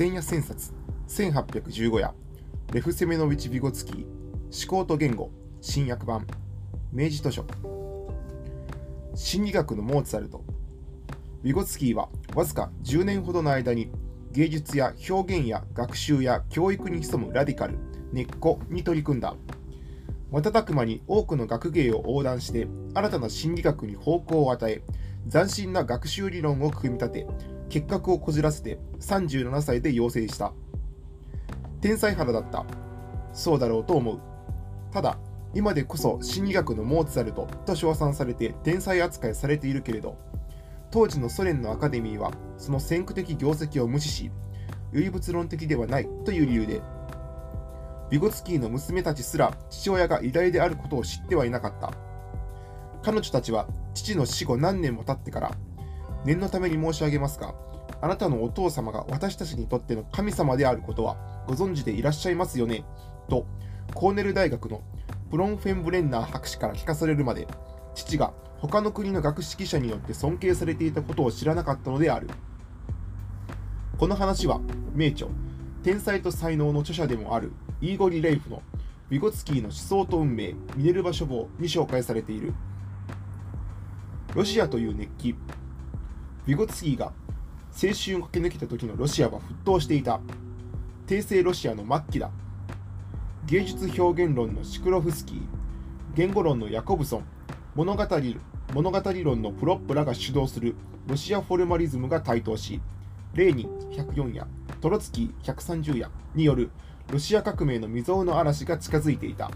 千夜千冊1815夜レフ・セメノビチ・ビゴツキー思考と言語新訳版明治図書。心理学のモーツァルト。ビゴツキーはわずか10年ほどの間に芸術や表現や学習や教育に潜むラディカル根っこに取り組んだ。瞬く間に多くの学芸を横断して新たな心理学に方向を与え斬新な学習理論を組み立て結核をこじらせて37歳で養成した。天才肌だった。そうだろうと思う。ただ今でこそ心理学のモーツァルトと称賛されて天才扱いされているけれど当時のソ連のアカデミーはその先駆的業績を無視し唯物論的ではないという理由でビゴツキーの娘たちすら父親が偉大であることを知ってはいなかった。彼女たちは父の死後何年も経ってから念のために申し上げますがあなたのお父様が私たちにとっての神様であることはご存知でいらっしゃいますよね。とコーネル大学のプロンフェンブレンナー博士から聞かされるまで父が他の国の学識者によって尊敬されていたことを知らなかったのである。この話は名著天才と才能の著者でもあるイーゴリ・レイフのビゴツキーの思想と運命ミネルバ書房に紹介されている。ロシアという熱気ビゴツキーが青春を駆け抜けた時のロシアは沸騰していた。帝政ロシアの末期だ。芸術表現論のシクロフスキー。言語論のヤコブソン。物語物語論のプロップらが主導する。ロシアフォルマリズムが台頭し。レーニン104夜。トロツキー130夜。による。ロシア革命の未曾有の嵐が近づいていた。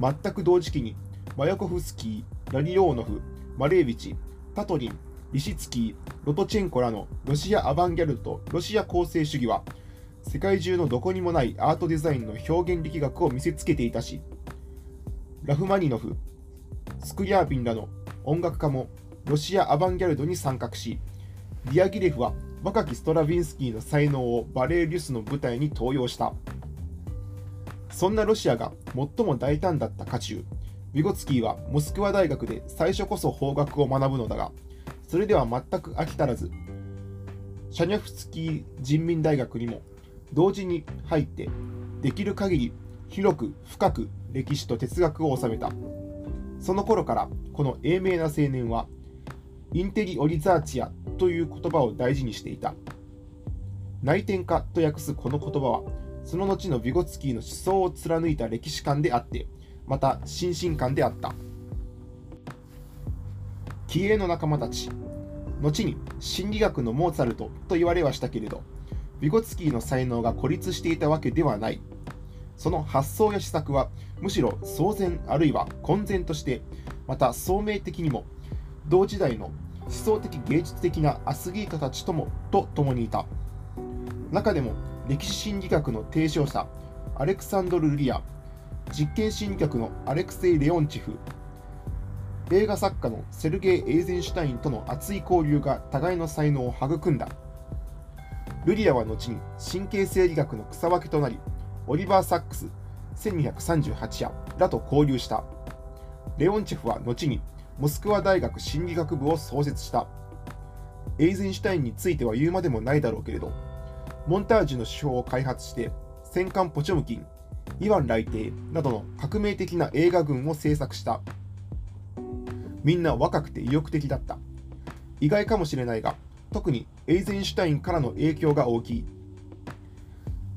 全く同時期にマヤコフスキーラリオーノフマレービチタトリンリシツキーロトチェンコらのロシアアバンギャルドロシア構成主義は世界中のどこにもないアートデザインの表現力学を見せつけていたしラフマニノフスクリャーピンらの音楽家もロシアアバンギャルドに参画しディアギレフは若きストラヴィンスキーの才能をバレーリュスの舞台に登用した。そんなロシアが最も大胆だった渦中ビゴツキーはモスクワ大学で最初こそ法学を学ぶのだがそれでは全く飽き足らずシャニャフスキー人民大学にも同時に入ってできる限り広く深く歴史と哲学を収めた。その頃からこの英明な青年はインテリオリザーチアという言葉を大事にしていた。内転化と訳すこの言葉はその後のビゴツキーの思想を貫いた歴史観であってまた心身観であった。気鋭の仲間たち後に心理学のモーツァルトと言われはしたけれどビゴツキーの才能が孤立していたわけではない。その発想や施策はむしろ騒然あるいは混然としてまた聡明的にも同時代の思想的芸術的なアーティストたちともと共にいた。中でも歴史心理学の提唱者アレクサンドル・ルリア実験心理学のアレクセイ・レオンチフ映画作家のセルゲイ・エイゼンシュタインとの熱い交流が互いの才能を育んだ。ルリアは後に神経生理学の草分けとなりオリバー・サックス1238夜らと交流した。レオンチェフは後にモスクワ大学心理学部を創設した。エイゼンシュタインについては言うまでもないだろうけれどモンタージュの手法を開発して戦艦ポチョムキンイワン来帝などの革命的な映画群を制作した。みんな若くて意欲的だった。意外かもしれないが特にエイゼンシュタインからの影響が大きい。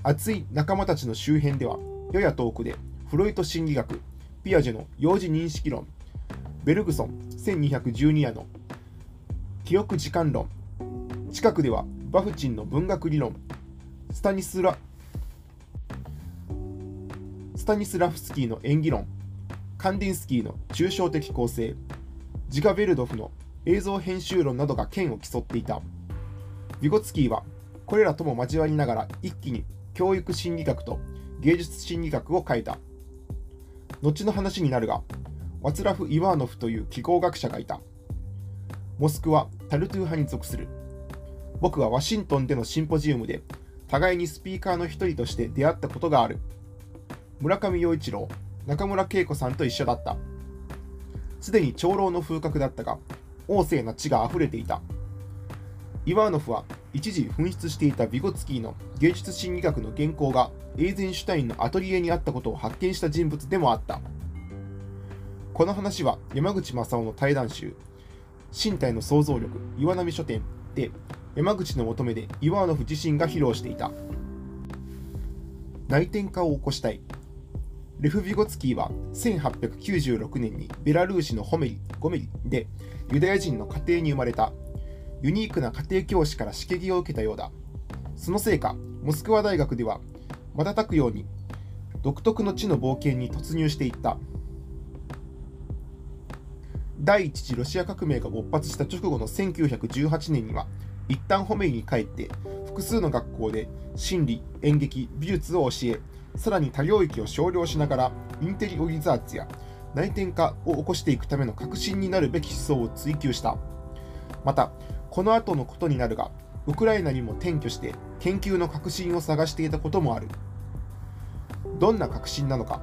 熱い仲間たちの周辺ではやや遠くでフロイト心理学ピアジェの幼児認識論ベルグソン1212夜の記憶時間論近くではバフチンの文学理論スタニスラスタニスラフスキーの演技論カンディンスキーの抽象的構成ジガベルドフの映像編集論などが剣を競っていた。ビゴツキーはこれらとも交わりながら一気に教育心理学と芸術心理学を変えた。後の話になるがワツラフ・イワーノフという気候学者がいた。モスクワ・タルトゥー派に属する。僕はワシントンでのシンポジウムで互いにスピーカーの一人として出会ったことがある。村上陽一郎中村恵子さんと一緒だった。すでに長老の風格だったが旺盛な血が溢れていた。イワーノフは一時紛失していたビゴツキーの芸術心理学の原稿がエイゼンシュタインのアトリエにあったことを発見した人物でもあった。この話は山口正夫の対談集身体の想像力岩波書店で山口の求めでイワーノフ自身が披露していた。内転化を起こしたい。レフ・ビゴツキーは1896年にベラルーシのホメリ・ゴメリでユダヤ人の家庭に生まれたユニークな家庭教師から刺激を受けたようだ。そのせいかモスクワ大学では瞬くように独特の地の冒険に突入していった。第一次ロシア革命が勃発した直後の1918年には一旦ホメイに帰って複数の学校で心理演劇美術を教えさらに多領域を少量しながらインテリオリザーツや内転化を起こしていくための革新になるべき思想を追求した。またこの後のことになるがウクライナにも転居して研究の革新を探していたこともある。どんな革新なのか。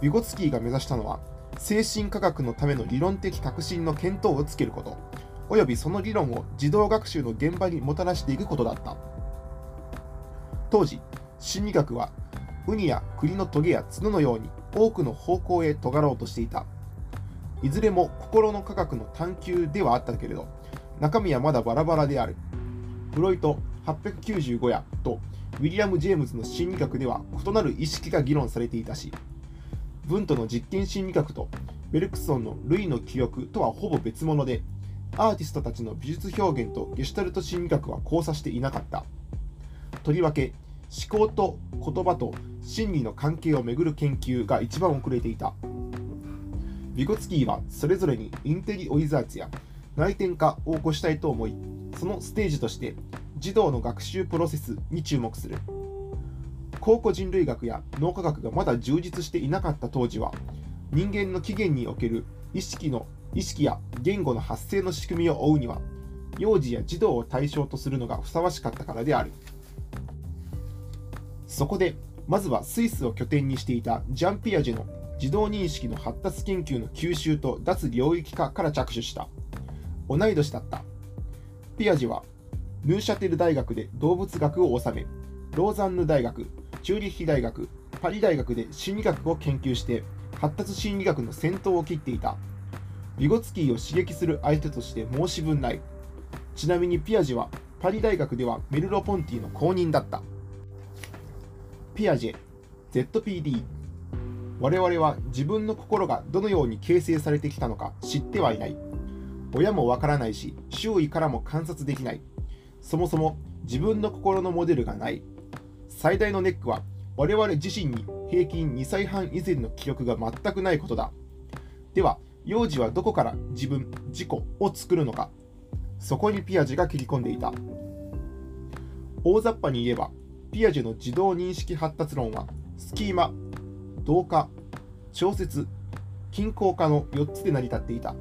ビゴツキーが目指したのは精神科学のための理論的革新の見当をつけること、およびその理論を児童学習の現場にもたらしていくことだった。当時、心理学はウニや栗のトゲや角のように多くの方向へ尖ろうとしていた。いずれも心の科学の探求ではあったけれど、中身はまだバラバラである。フロイト895やとウィリアム・ジェームズの心理学では異なる意識が議論されていたし、ブントの実験心理学とベルクソンの類の記憶とはほぼ別物で、アーティストたちの美術表現とゲシュタルト心理学は交差していなかった。とりわけ、思考と言葉と心理の関係をめぐる研究が一番遅れていた。ビゴツキーはそれぞれにインテリオイザーツや内転化を起こしたいと思い、そのステージとして児童の学習プロセスに注目する。考古人類学や脳科学がまだ充実していなかった当時は人間の起源における意識の意識や言語の発生の仕組みを追うには幼児や児童を対象とするのがふさわしかったからであるそこでまずはスイスを拠点にしていたジャン・ピアジェの自動認識の発達研究の吸収と脱領域化から着手した同い年だったピアジェはヌーシャテル大学で動物学を収めローザンヌ大学チューリッヒ大学、パリ大学で心理学を研究して発達心理学の先頭を切っていた。ビゴツキーを刺激する相手として申し分ない。ちなみにピアジェはパリ大学ではメルロ・ポンティの公認だった。ピアジェ、ZPD。我々は自分の心がどのように形成されてきたのか知ってはいない。親もわからないし、周囲からも観察できない。そもそも自分の心のモデルがない。最大のネックは我々自身に平均2歳半以前の記憶が全くないことだ。では、幼児はどこから自分、自己を作るのか。そこにピアジェが切り込んでいた。大雑把に言えば、ピアジェの自動認識発達論は、スキーマ、同化、調節、均衡化の4つで成り立っていた。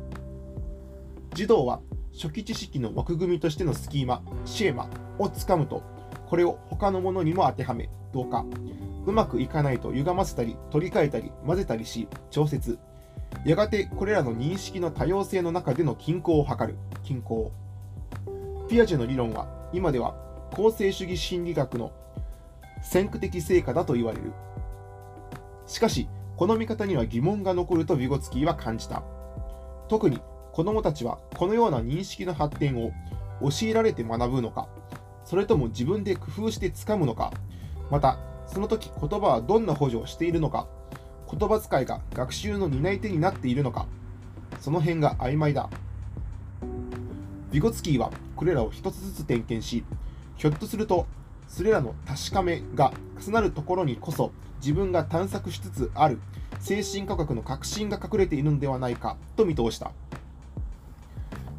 児童は初期知識の枠組みとしてのスキーマ、シェーマをつかむと、これを他のものにも当てはめ、同化。うまくいかないと歪ませたり、取り替えたり、混ぜたりし、調節。やがてこれらの認識の多様性の中での均衡を図る、均衡。ピアジェの理論は、今では構成主義心理学の先駆的成果だと言われる。しかし、この見方には疑問が残るとビゴツキーは感じた。特に子供たちはこのような認識の発展を教えられて学ぶのか、それとも自分で工夫してつかむのか、また、その時言葉はどんな補助をしているのか、言葉遣いが学習の担い手になっているのか、その辺が曖昧だ。ビゴツキーはこれらを一つずつ点検し、ひょっとすると、それらの確かめが重なるところにこそ自分が探索しつつある精神科学の核心が隠れているのではないかと見通した。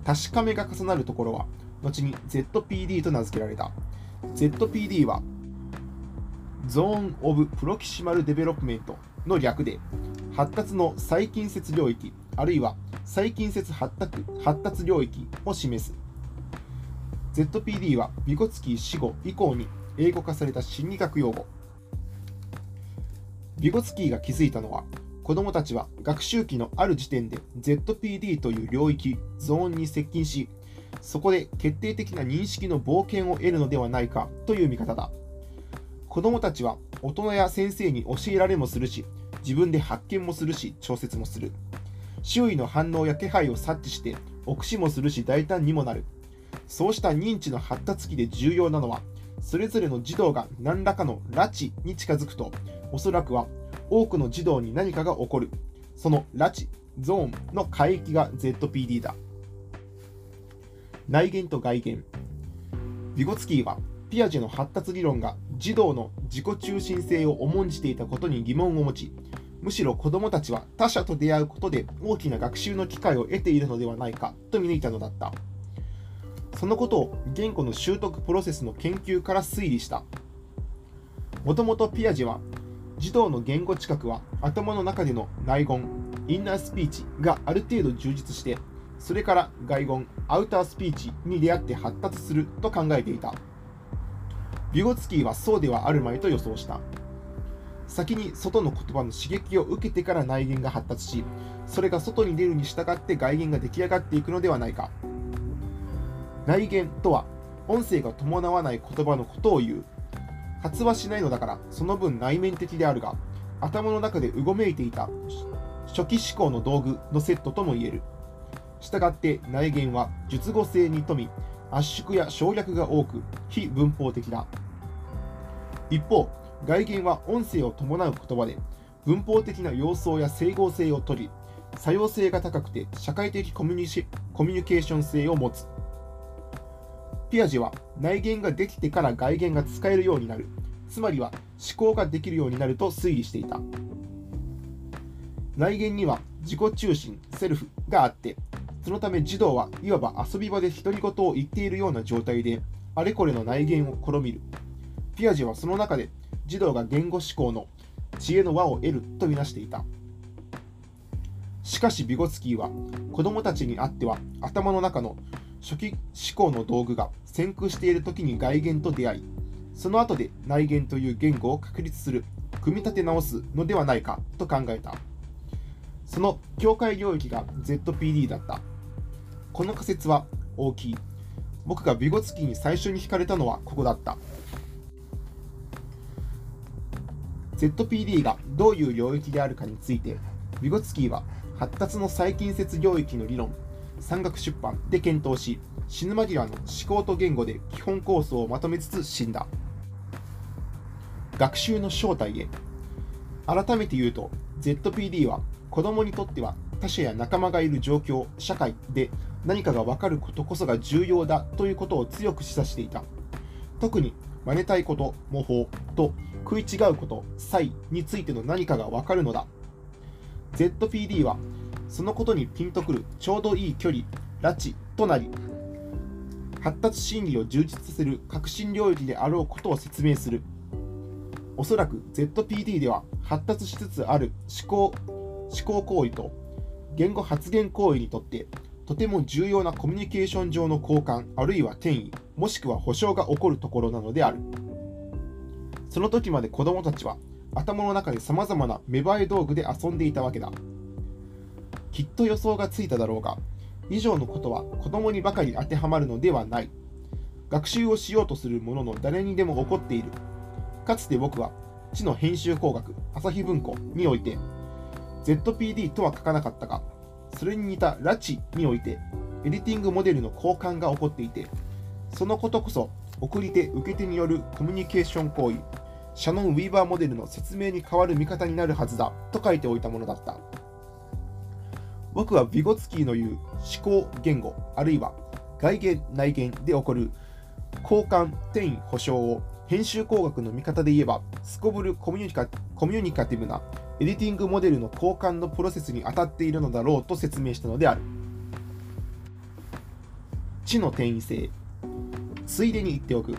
確かめが重なるところは後に ZPD と名付けられた。ZPD は、 Zone of Proximal Development の略で、発達の最近接領域、あるいは最近接発達発達領域を示す。ZPD はビゴツキー死後以降に英語化された心理学用語。ビゴツキーが気づいたのは、子どもたちは学習期のある時点で ZPD という領域、ゾーンに接近し、そこで決定的な認識の冒険を得るのではないかという見方だ。子どもたちは大人や先生に教えられもするし自分で発見もするし調節もする。周囲の反応や気配を察知して臆視もするし大胆にもなる。そうした認知の発達期で重要なのはそれぞれの児童が何らかの拉致に近づくとおそらくは多くの児童に何かが起こる。その拉致ゾーンの海域が ZPD だ。内言と外言。ビゴツキーはピアジェの発達理論が児童の自己中心性を重んじていたことに疑問を持ちむしろ子どもたちは他者と出会うことで大きな学習の機会を得ているのではないかと見抜いたのだった。そのことを言語の習得プロセスの研究から推理した。もともとピアジェは児童の言語知覚は頭の中での内言インナースピーチがある程度充実してそれから外言アウタースピーチに出会って発達すると考えていた。ビゴツキーはそうではあるまいと予想した。先に外の言葉の刺激を受けてから内言が発達しそれが外に出るに従って外言が出来上がっていくのではないか。内言とは音声が伴わない言葉のことを言う。発話しないのだからその分内面的であるが頭の中でうごめいていた初期思考の道具のセットとも言える。したがって内言は述語性に富み圧縮や省略が多く非文法的だ。一方外言は音声を伴う言葉で文法的な様相や整合性をとり作用性が高くて社会的コミュニケーション性を持つ。ピアジェは内言ができてから外言が使えるようになる。つまりは思考ができるようになると推理していた。内言には自己中心セルフがあってそのため児童はいわば遊び場で独り言を言っているような状態であれこれの内言を試みる。ピアジェはその中で児童が言語思考の知恵の輪を得るとみなしていた。しかしビゴツキーは子供たちにあっては頭の中の初期思考の道具が先空している時に外言と出会いその後で内言という言語を確立する組み立て直すのではないかと考えた。その境界領域が ZPD だった。この仮説は大きい。僕がビゴツキーに最初に惹かれたのはここだった。ZPD がどういう領域であるかについてビゴツキーは発達の細近接領域の理論山岳出版で検討し死ぬ間際の思考と言語で基本構想をまとめつつ死んだ。学習の正体へ。改めて言うと ZPD は子供にとっては他者や仲間がいる状況社会で何かが分かることこそが重要だということを強く示唆していた。特に真似たいこと模倣と食い違うこと差異についての何かが分かるのだ。ZPD はそのことにピンとくるちょうどいい距離拉致となり発達心理を充実させる革新領域であろうことを説明する。おそらく ZPD では発達しつつある思考思考行為と言語発言行為にとってとても重要なコミュニケーション上の交換あるいは転移もしくは保証が起こるところなのである。その時まで子どもたちは頭の中でさまざまな芽生え道具で遊んでいたわけだ。きっと予想がついただろうが以上のことは子供にばかり当てはまるのではない。学習をしようとする者の誰にでも起こっている。かつて僕は知の編集工学朝日文庫において ZPD とは書かなかったがそれに似た拉致においてエディティングモデルの交換が起こっていてそのことこそ送り手受け手によるコミュニケーション行為シャノン・ウィーバーモデルの説明に代わる見方になるはずだと書いておいたものだった。僕はビゴツキーの言う思考言語あるいは外言内言で起こる交換転移保証を編集工学の見方で言えばすこぶるコミュニカコミュニカティブなエディティングモデルの交換のプロセスに当たっているのだろうと説明したのである。知の転移性。ついでに言っておく。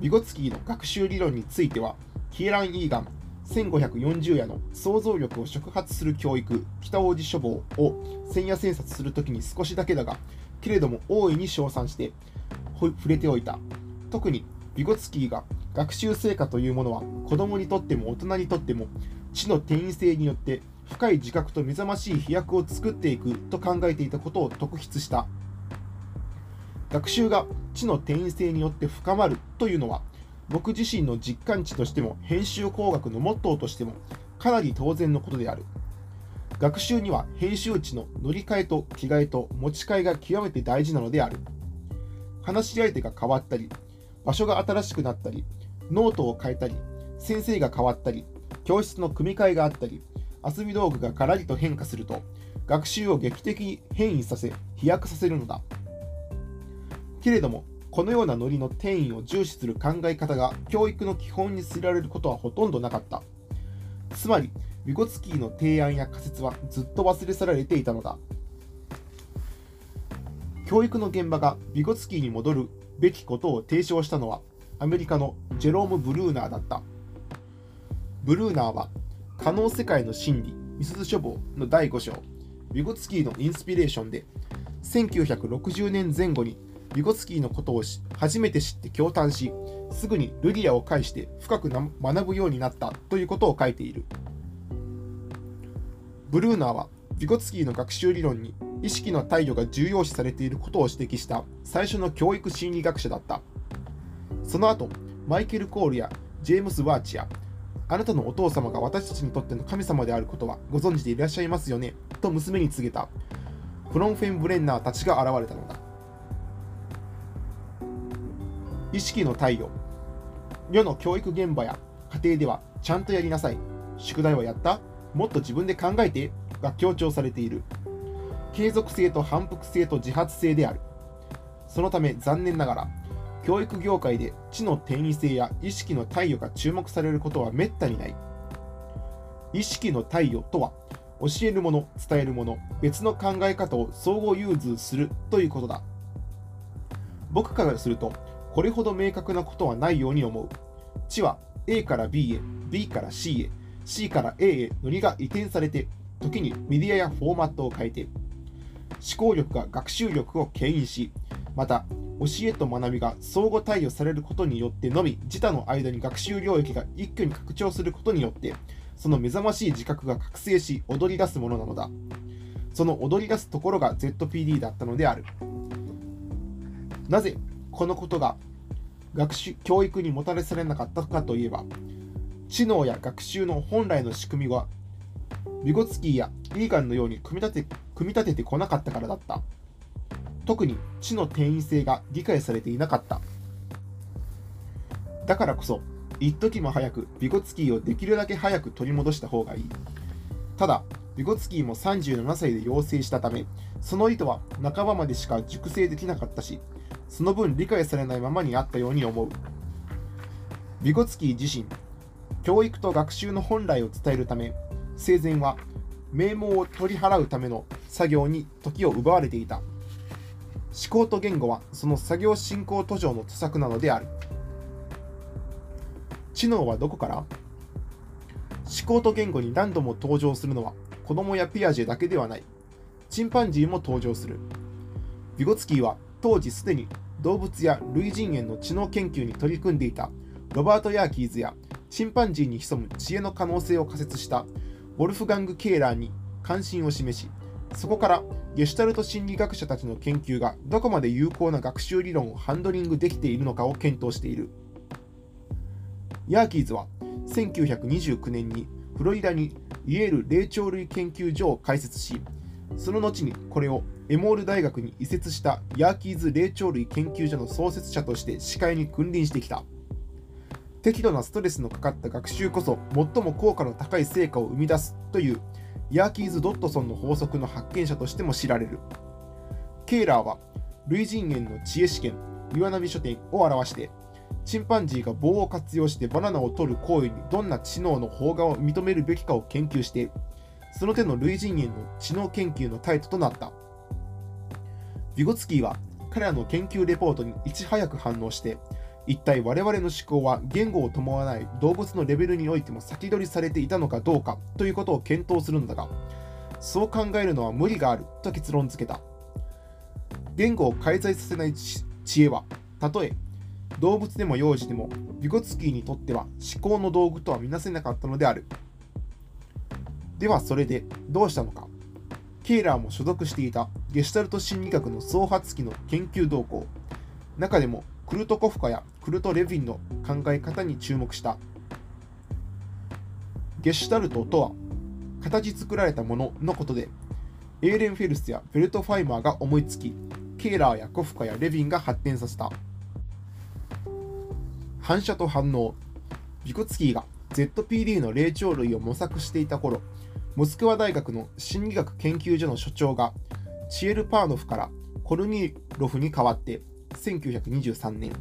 ビゴツキーの学習理論についてはキエラン・イーガン1540夜の想像力を触発する教育北王子書房を千夜千冊するときに少しだけだがけれども大いに称賛して触れておいた。特にビゴツキーが学習成果というものは子供にとっても大人にとっても知の転移性によって深い自覚と目覚ましい飛躍を作っていくと考えていたことを特筆した。学習が知の転移性によって深まるというのは僕自身の実感値としても編集工学のモットーとしてもかなり当然のことである。学習には編集知の乗り換えと着替えと持ち替えが極めて大事なのである。話し相手が変わったり場所が新しくなったりノートを変えたり先生が変わったり教室の組み替えがあったり遊び道具がガラリと変化すると学習を劇的に変異させ飛躍させるのだ。けれどもこのようなノリの転移を重視する考え方が教育の基本に据えられることはほとんどなかった。つまりビゴツキーの提案や仮説はずっと忘れ去られていたのだ。教育の現場がビゴツキーに戻るべきことを提唱したのはアメリカのジェローム・ブルーナーだった。ブルーナーは可能世界の真理ミスズ書房の第5章ビゴツキーのインスピレーションで1960年前後にビゴツキーのことを初めて知って驚嘆しすぐにルリアを介して深く学ぶようになったということを書いている。ブルーナーはビゴツキーの学習理論に意識の態度が重要視されていることを指摘した最初の教育心理学者だった。その後マイケル・コールやジェームス・ワーチやあなたのお父様が私たちにとっての神様であることはご存知でいらっしゃいますよね？と娘に告げた。フロンフェン・ブレンナーたちが現れたのだ。意識の貸与世の教育現場や家庭ではちゃんとやりなさい。宿題はやった。もっと自分で考えて。が強調されている。継続性と反復性と自発性である。そのため残念ながら教育業界で知の転移性や意識の貸与が注目されることはめったにない。意識の貸与とは教えるもの伝えるもの別の考え方を相互融通するということだ。僕からするとこれほど明確なことはないように思う。知は A から B へ、B から C へ、C から A へノリが移転されて、時にメディアやフォーマットを変えて、思考力が学習力を牽引し、また、教えと学びが相互対応されることによってのみ、自他の間に学習領域が一挙に拡張することによって、その目覚ましい自覚が覚醒し、踊り出すものなのだ。その踊り出すところが ZPD だったのである。なぜこのことが学習教育にもたらされなかったかといえば知能や学習の本来の仕組みはビゴツキーやリーガンのように組み立て組み立ててこなかったからだった。特に知の転移性が理解されていなかった。だからこそ一時も早くビゴツキーをできるだけ早く取り戻した方がいい。ただビゴツキーも37歳で養成したためその意図は半ばまでしか熟成できなかったしその分理解されないままにあったように思う。ビゴツキー自身、教育と学習の本来を伝えるため、生前は名門を取り払うための作業に時を奪われていた。思考と言語はその作業進行途上の著作なのである。知能はどこから？思考と言語に何度も登場するのは子供やピアジェだけではない。チンパンジーも登場する。ビゴツキーは当時すでに動物や類人猿の知能研究に取り組んでいたロバート・ヤーキーズやチンパンジーに潜む知恵の可能性を仮説したウォルフガング・ケーラーに関心を示しそこからゲシュタルト心理学者たちの研究がどこまで有効な学習理論をハンドリングできているのかを検討している。ヤーキーズは1929年にフロリダにイェール霊長類研究所を開設しその後にこれをエモール大学に移設したヤーキーズ霊長類研究所の創設者として司会に君臨してきた適度なストレスのかかった学習こそ最も効果の高い成果を生み出すというヤーキーズ・ドットソンの法則の発見者としても知られるケーラーは類人猿の知恵試験岩波書店を表してチンパンジーが棒を活用してバナナを取る行為にどんな知能の方がを認めるべきかを研究してその手の類人猿の知能研究のタイトとなった。ビゴツキーは彼らの研究レポートにいち早く反応して、一体我々の思考は言語を伴わない動物のレベルにおいても先取りされていたのかどうかということを検討するのだが、そう考えるのは無理があると結論付けた。言語を介在させない知恵は、たとえ動物でも幼児でも、ビゴツキーにとっては思考の道具とは見なせなかったのである。ではそれでどうしたのかケイラーも所属していたゲシュタルト心理学の創発期の研究動向。中でもクルトコフカやクルト・レヴィンの考え方に注目した。ゲシュタルトとは形作られたもののことでエーレンフェルスやベルト・ファイマーが思いつきケーラーやコフカやレヴィンが発展させた。反射と反応。ビコツキーが ZPD の霊長類を模索していた頃モスクワ大学の心理学研究所の所長がチエル・パーノフからコルニーロフに代わって1923年。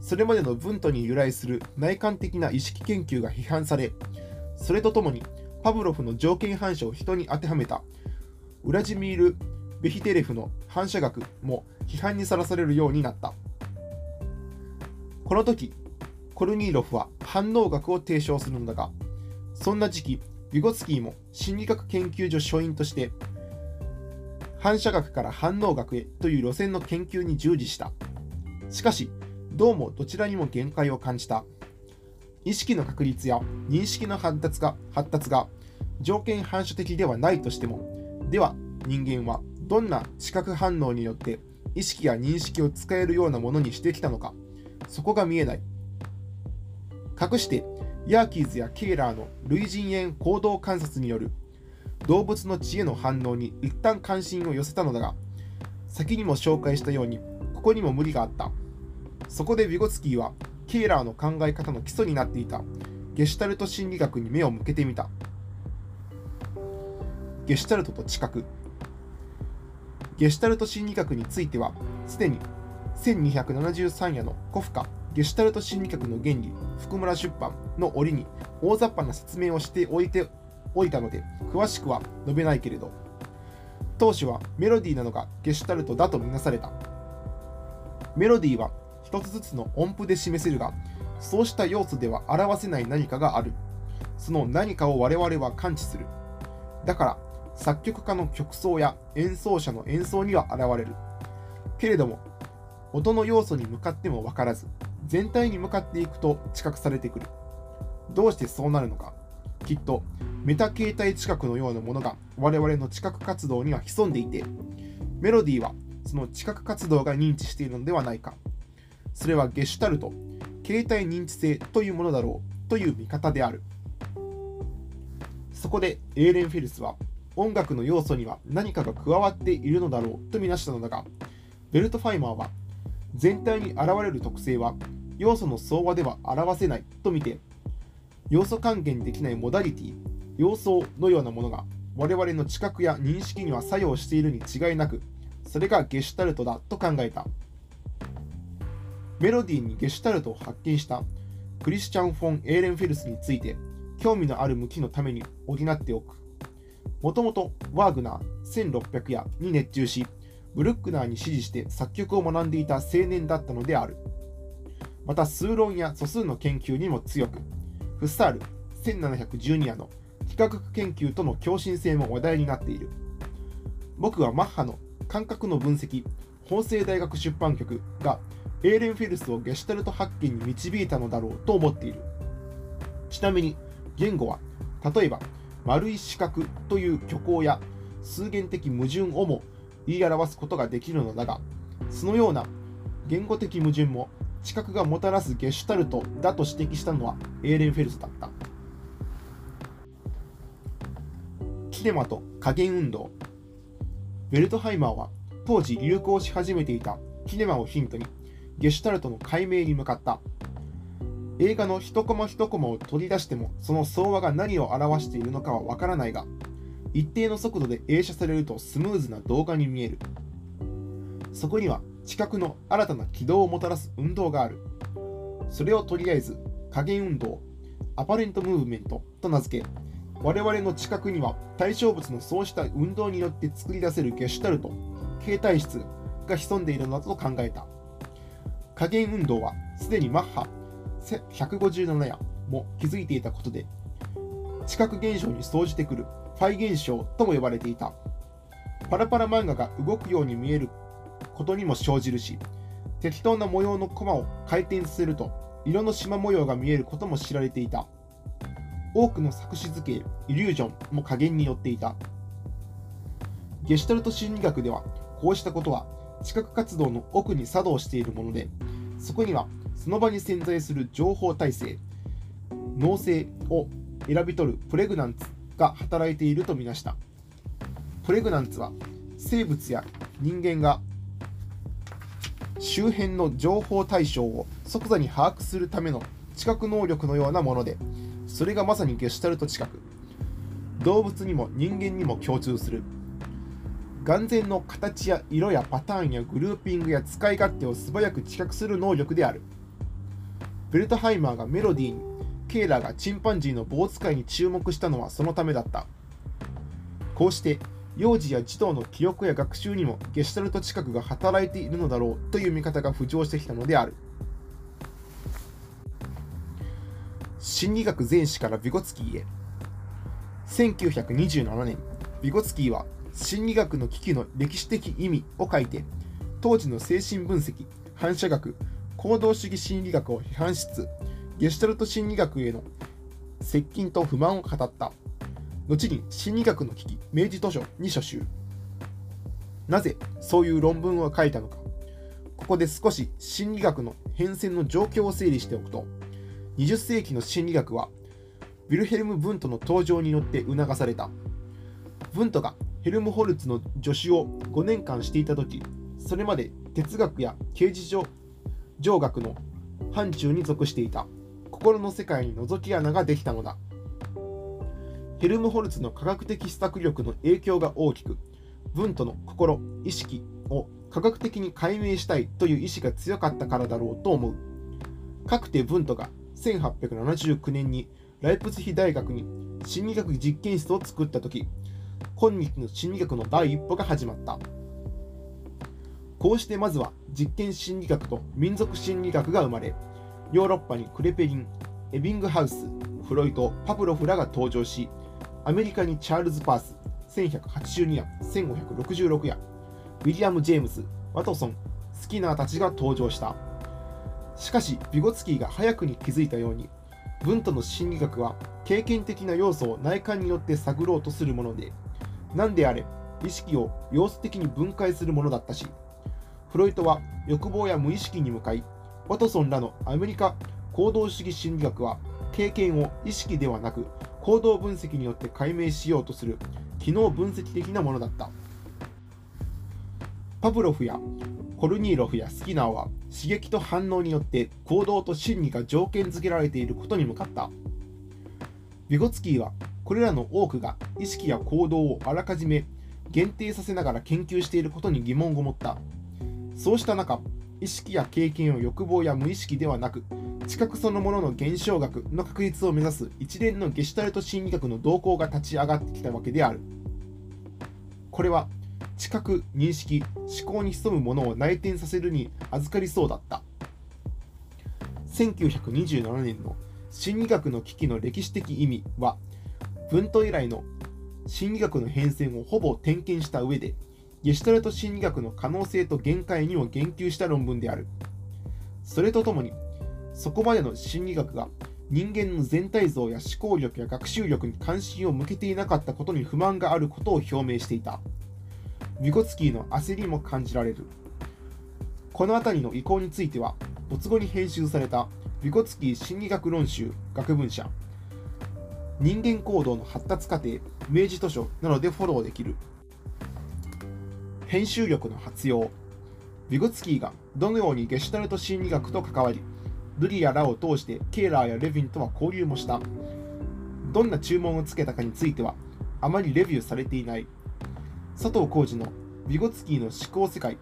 それまでの文トに由来する内観的な意識研究が批判されそれとともにパブロフの条件反射を人に当てはめたウラジミール・ベヒテレフの反射学も批判にさらされるようになった。この時コルニーロフは反応学を提唱するのだがそんな時期ビゴツキーも心理学研究所所員として反射学から反応学へという路線の研究に従事した。しかしどうもどちらにも限界を感じた。意識の確率や認識の発達が発達が条件反射的ではないとしてもでは人間はどんな視覚反応によって意識や認識を使えるようなものにしてきたのかそこが見えない。隠してヤーキーズやケーラーの類人猿行動観察による動物の知恵の反応に一旦関心を寄せたのだが先にも紹介したようにここにも無理があった。そこでビゴツキーはケーラーの考え方の基礎になっていた。ゲシュタルト心理学に目を向けてみた。ゲシュタルトと知覚。ゲシュタルト心理学についてはすでに1273夜のコフカゲシュタルト心理学の原理福村出版の折に大雑把な説明をしておいておいたので詳しくは述べないけれど当初はメロディーなのがゲシュタルトだとみなされた。メロディーは一つずつの音符で示せるがそうした要素では表せない何かがある。その何かを我々は感知する。だから作曲家の曲奏や演奏者の演奏には現れる。けれども音の要素に向かっても分からず全体に向かっていくと知覚されてくる。どうしてそうなるのか。きっとメタ形態知覚のようなものが我々の知覚活動には潜んでいてメロディーはその知覚活動が認知しているのではないか。それはゲシュタルト形態認知性というものだろうという見方である。そこでエーレンフェルスは音楽の要素には何かが加わっているのだろうとみなしたのだがベルト・ファイマーは全体に現れる特性は要素の相和では表せないと見て要素還元できないモダリティ要素のようなものが我々の知覚や認識には作用しているに違いなくそれがゲシュタルトだと考えた。メロディーにゲシュタルトを発見したクリスチャン・フォン・エーレンフェルスについて興味のある向きのために補っておく。もともとワーグナー1600夜に熱中しブルックナーに指示して作曲を学んでいた青年だったのである。また数論や素数の研究にも強くフッサール1712夜の比較研究との共振性も話題になっている。僕はマッハの感覚の分析法政大学出版局がエーレンフェルスをゲシュタルト発見に導いたのだろうと思っている。ちなみに言語は例えば丸い四角という虚構や数元的矛盾をも言い表すことができるのだがそのような言語的矛盾も知覚がもたらすゲシュタルトだと指摘したのはエーレンフェルスだった。キネマと加減運動。ベルトハイマーは当時流行し始めていたキネマをヒントにゲシュタルトの解明に向かった。映画の一コマ一コマを取り出してもその相和が何を表しているのかはわからないが一定の速度で映写されるとスムーズな動画に見える。そこには知覚の新たな軌道をもたらす運動がある。それをとりあえず加減運動アパレントムーブメントと名付け我々の知覚には対象物のそうした運動によって作り出せるゲシュタルト形態質が潜んでいるのだと考えた。加減運動はすでにマッハ157夜も気づいていたことで知覚現象に生じてくる。ファイ現象とも呼ばれていた。パラパラ漫画が動くように見えることにも生じるし適当な模様のコマを回転させると色の縞模様が見えることも知られていた。多くの作詞図形イリュージョンも加減によっていた。ゲシュタルト心理学ではこうしたことは知覚活動の奥に作動しているものでそこにはその場に潜在する情報体制脳性を選び取るプレグナンツが働いているとみなした。プレグナンツは生物や人間が周辺の情報対象を即座に把握するための知覚能力のようなものでそれがまさにゲシュタルト知覚動物にも人間にも共通する。眼前の形や色やパターンやグルーピングや使い勝手を素早く知覚する能力である。ベルトハイマーがメロディーにケイラーがチンパンジーの棒使いに注目したのはそのためだった。こうして幼児や児童の記憶や学習にもゲシュタルト知覚が働いているのだろうという見方が浮上してきたのである。心理学全史からビゴツキーへ。1927年ビゴツキーは心理学の危機の歴史的意味を書いて当時の精神分析反射学行動主義心理学を批判しつつゲシュタルト心理学への接近と不満を語った。後に心理学の危機明治図書に書集。なぜそういう論文を書いたのか。ここで少し心理学の変遷の状況を整理しておくと20世紀の心理学はウィルヘルム・ブントの登場によって促された。ブントがヘルムホルツの助手を5年間していた時それまで哲学や刑事上上学の範疇に属していた。心の世界に覗き穴ができたのだ。ヘルムホルツの科学的施策力の影響が大きくブントの心意識を科学的に解明したいという意志が強かったからだろうと思う。かくてブントが1879年にライプツヒ大学に心理学実験室を作った時今日の心理学の第一歩が始まった。こうしてまずは実験心理学と民族心理学が生まれヨーロッパにクレペリンエビングハウスフロイトパプロフらが登場しアメリカにチャールズ・パース1182や1566やウィリアム・ジェームスワトソンスキナーたちが登場した。しかしビゴツキーが早くに気づいたように文との心理学は経験的な要素を内観によって探ろうとするもので何であれ意識を様子的に分解するものだったしフロイトは欲望や無意識に向かいワトソンらのアメリカ行動主義心理学は経験を意識ではなく行動分析によって解明しようとする機能分析的なものだった。パブロフやコルニーロフやスキナーは刺激と反応によって行動と心理が条件付けられていることに向かった。ビゴツキーはこれらの多くが意識や行動をあらかじめ限定させながら研究していることに疑問を持った。そうした中意識や経験を欲望や無意識ではなく知覚そのものの現象学の確立を目指す一連のゲシュタルト心理学の動向が立ち上がってきたわけである。これは知覚認識思考に潜むものを内転させるに預かりそうだった。1927年の心理学の危機の歴史的意味は文と以来の心理学の変遷をほぼ点検した上でゲシュタルト心理学の可能性と限界にも言及した論文である。それとともに、そこまでの心理学が人間の全体像や思考力や学習力に関心を向けていなかったことに不満があることを表明していた。ビゴツキーの焦りも感じられる。この辺りの意向については、没後に編集されたビゴツキー心理学論集学文社、人間行動の発達過程、明治図書などでフォローできる。編集力の活用。ビゴツキーがどのようにゲシュタルト心理学と関わりルリやラを通してケーラーやレヴィンとは交流もした。どんな注文をつけたかについてはあまりレビューされていない。佐藤浩二のビゴツキーの思考世界。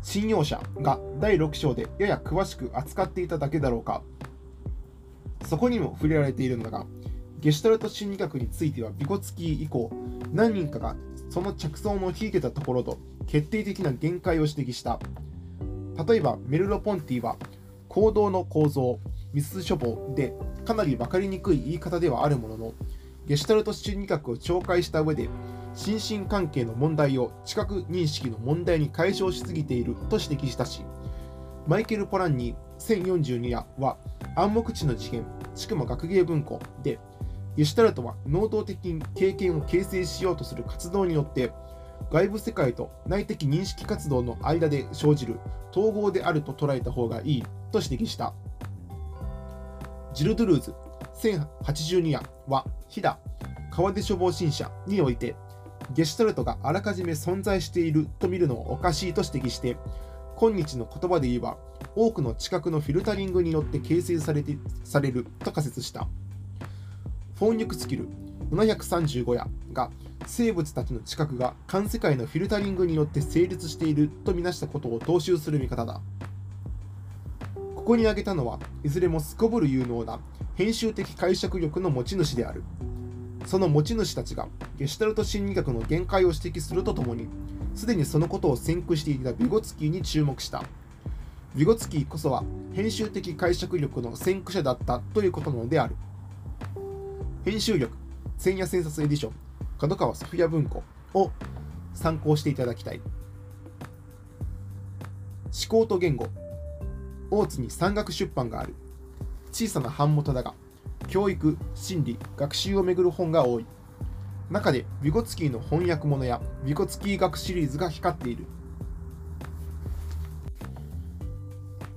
信用者が第6章でやや詳しく扱っていただけだろうか。そこにも触れられているのだがゲシュタルト心理学についてはビゴツキ以降何人かがその着想の引いてたところと決定的な限界を指摘した。例えばメルロ・ポンティは行動の構造密処方でかなり分かりにくい言い方ではあるもののゲシュタルト心理学を紹介した上で心身関係の問題を知覚認識の問題に解消しすぎていると指摘したしマイケル・ポランニー1042夜は暗黙知の事件しかも学芸文庫でゲシュタルトは能動的に経験を形成しようとする活動によって外部世界と内的認識活動の間で生じる統合であると捉えた方がいいと指摘した。ジル・ドゥルーズ1082夜は飛騨川出処方新社においてゲシュタルトがあらかじめ存在していると見るのはおかしいと指摘して今日の言葉で言えば多くの知覚のフィルタリングによって形成されてされると仮説した。フォンニュクスキル735夜が生物たちの知覚が環世界のフィルタリングによって成立しているとみなしたことを踏襲する見方だ。ここに挙げたのはいずれもすこぶる有能な編集的解釈力の持ち主である。その持ち主たちがゲシュタルト心理学の限界を指摘するとともにすでにそのことを先駆していたビゴツキーに注目した。ビゴツキーこそは編集的解釈力の先駆者だったということなのである。編集力千夜千冊エディション角川ソフィア文庫を参考していただきたい。思考と言語大津に山岳出版がある。小さな版元だが教育心理学習をめぐる本が多い。中でビゴツキーの翻訳物やビゴツキー学シリーズが光っている。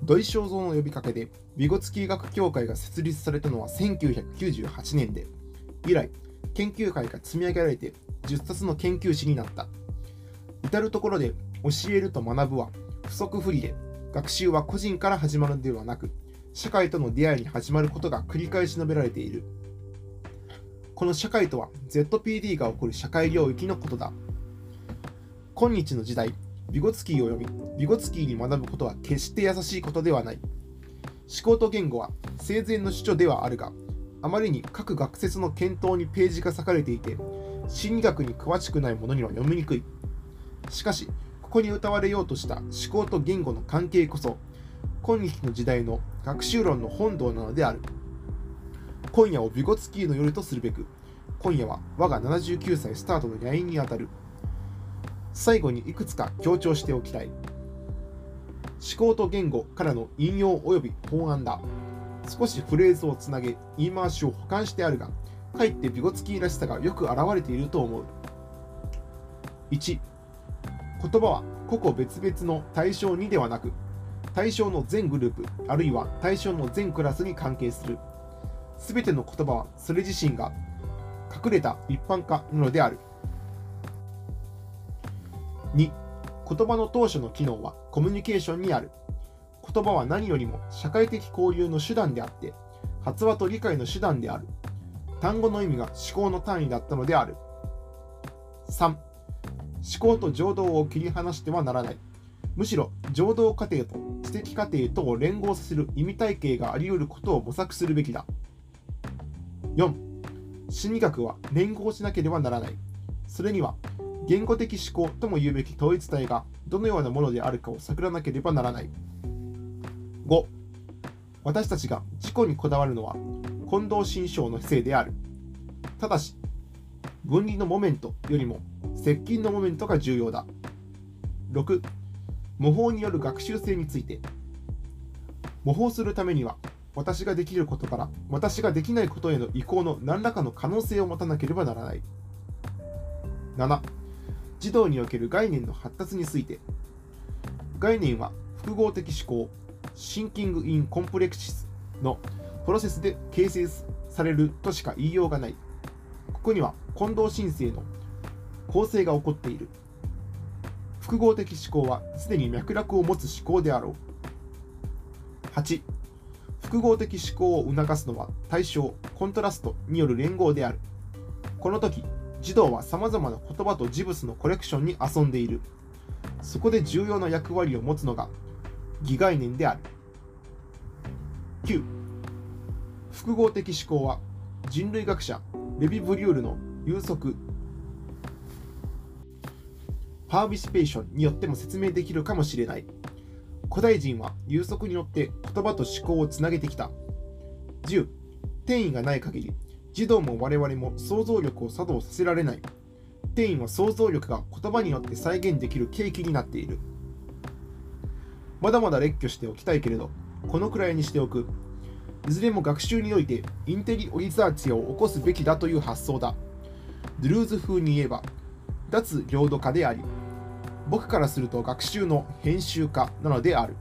土井正蔵の呼びかけでビゴツキー学協会が設立されたのは1998年で以来研究会が積み上げられて10冊の研究誌になった。至る所で教えると学ぶは不足不利で学習は個人から始まるのではなく社会との出会いに始まることが繰り返し述べられている。この社会とは ZPD が起こる社会領域のことだ。今日の時代ビゴツキーを読みビゴツキーに学ぶことは決して優しいことではない。思考と言語は生前の主張ではあるがあまりに各学説の検討にページが割かれていて心理学に詳しくない者には読みにくい。しかしここに歌われようとした思考と言語の関係こそ今日の時代の学習論の本堂なのである。今夜をビゴツキーの夜とするべく今夜は我が79歳スタートの夜因にあたる。最後にいくつか強調しておきたい。思考と言語からの引用及び法案だ。少しフレーズをつなげ言い回しを補完してあるがかえってビゴツキーらしさがよく表れていると思う。1言葉は個々別々の対象にではなく対象の全グループあるいは対象の全クラスに関係する。全ての言葉はそれ自身が隠れた一般化なのである。2言葉の当初の機能はコミュニケーションにある。言葉は何よりも社会的交流の手段であって発話と理解の手段である。単語の意味が思考の単位だったのである。3思考と情動を切り離してはならない。むしろ情動過程と知的過程とを連合させる意味体系があり得ることを模索するべきだ。4心理学は連合しなければならない。それには言語的思考とも言うべき統一体がどのようなものであるかを探らなければならない。5私たちが自己にこだわるのは近藤新章の姿勢である。ただし分離のモメントよりも接近のモメントが重要だ。6模倣による学習性について。模倣するためには私ができることから私ができないことへの移行の何らかの可能性を持たなければならない。7児童における概念の発達について。概念は複合的思考。 thinking in complexes のプロセスで形成されるとしか言いようがない。ここには混同心性の構成が起こっている。複合的思考はすでに脈絡を持つ思考であろう。8複合的思考を促すのは対象コントラストによる連合である。この時児童はさまざまな言葉と事物のコレクションに遊んでいる。そこで重要な役割を持つのが義概念である。9複合的思考は人類学者レビ・ブリュールの有則パービシペーションによっても説明できるかもしれない。古代人は有則によって言葉と思考をつなげてきた。10転移がない限り児童も我々も想像力を作動させられない。転移は想像力が言葉によって再現できる契機になっている。まだまだ列挙しておきたいけれどこのくらいにしておく。いずれも学習においてインテリオリザーチを起こすべきだという発想だ。ドゥルーズ風に言えば脱領土化であり僕からすると学習の編集家なのである。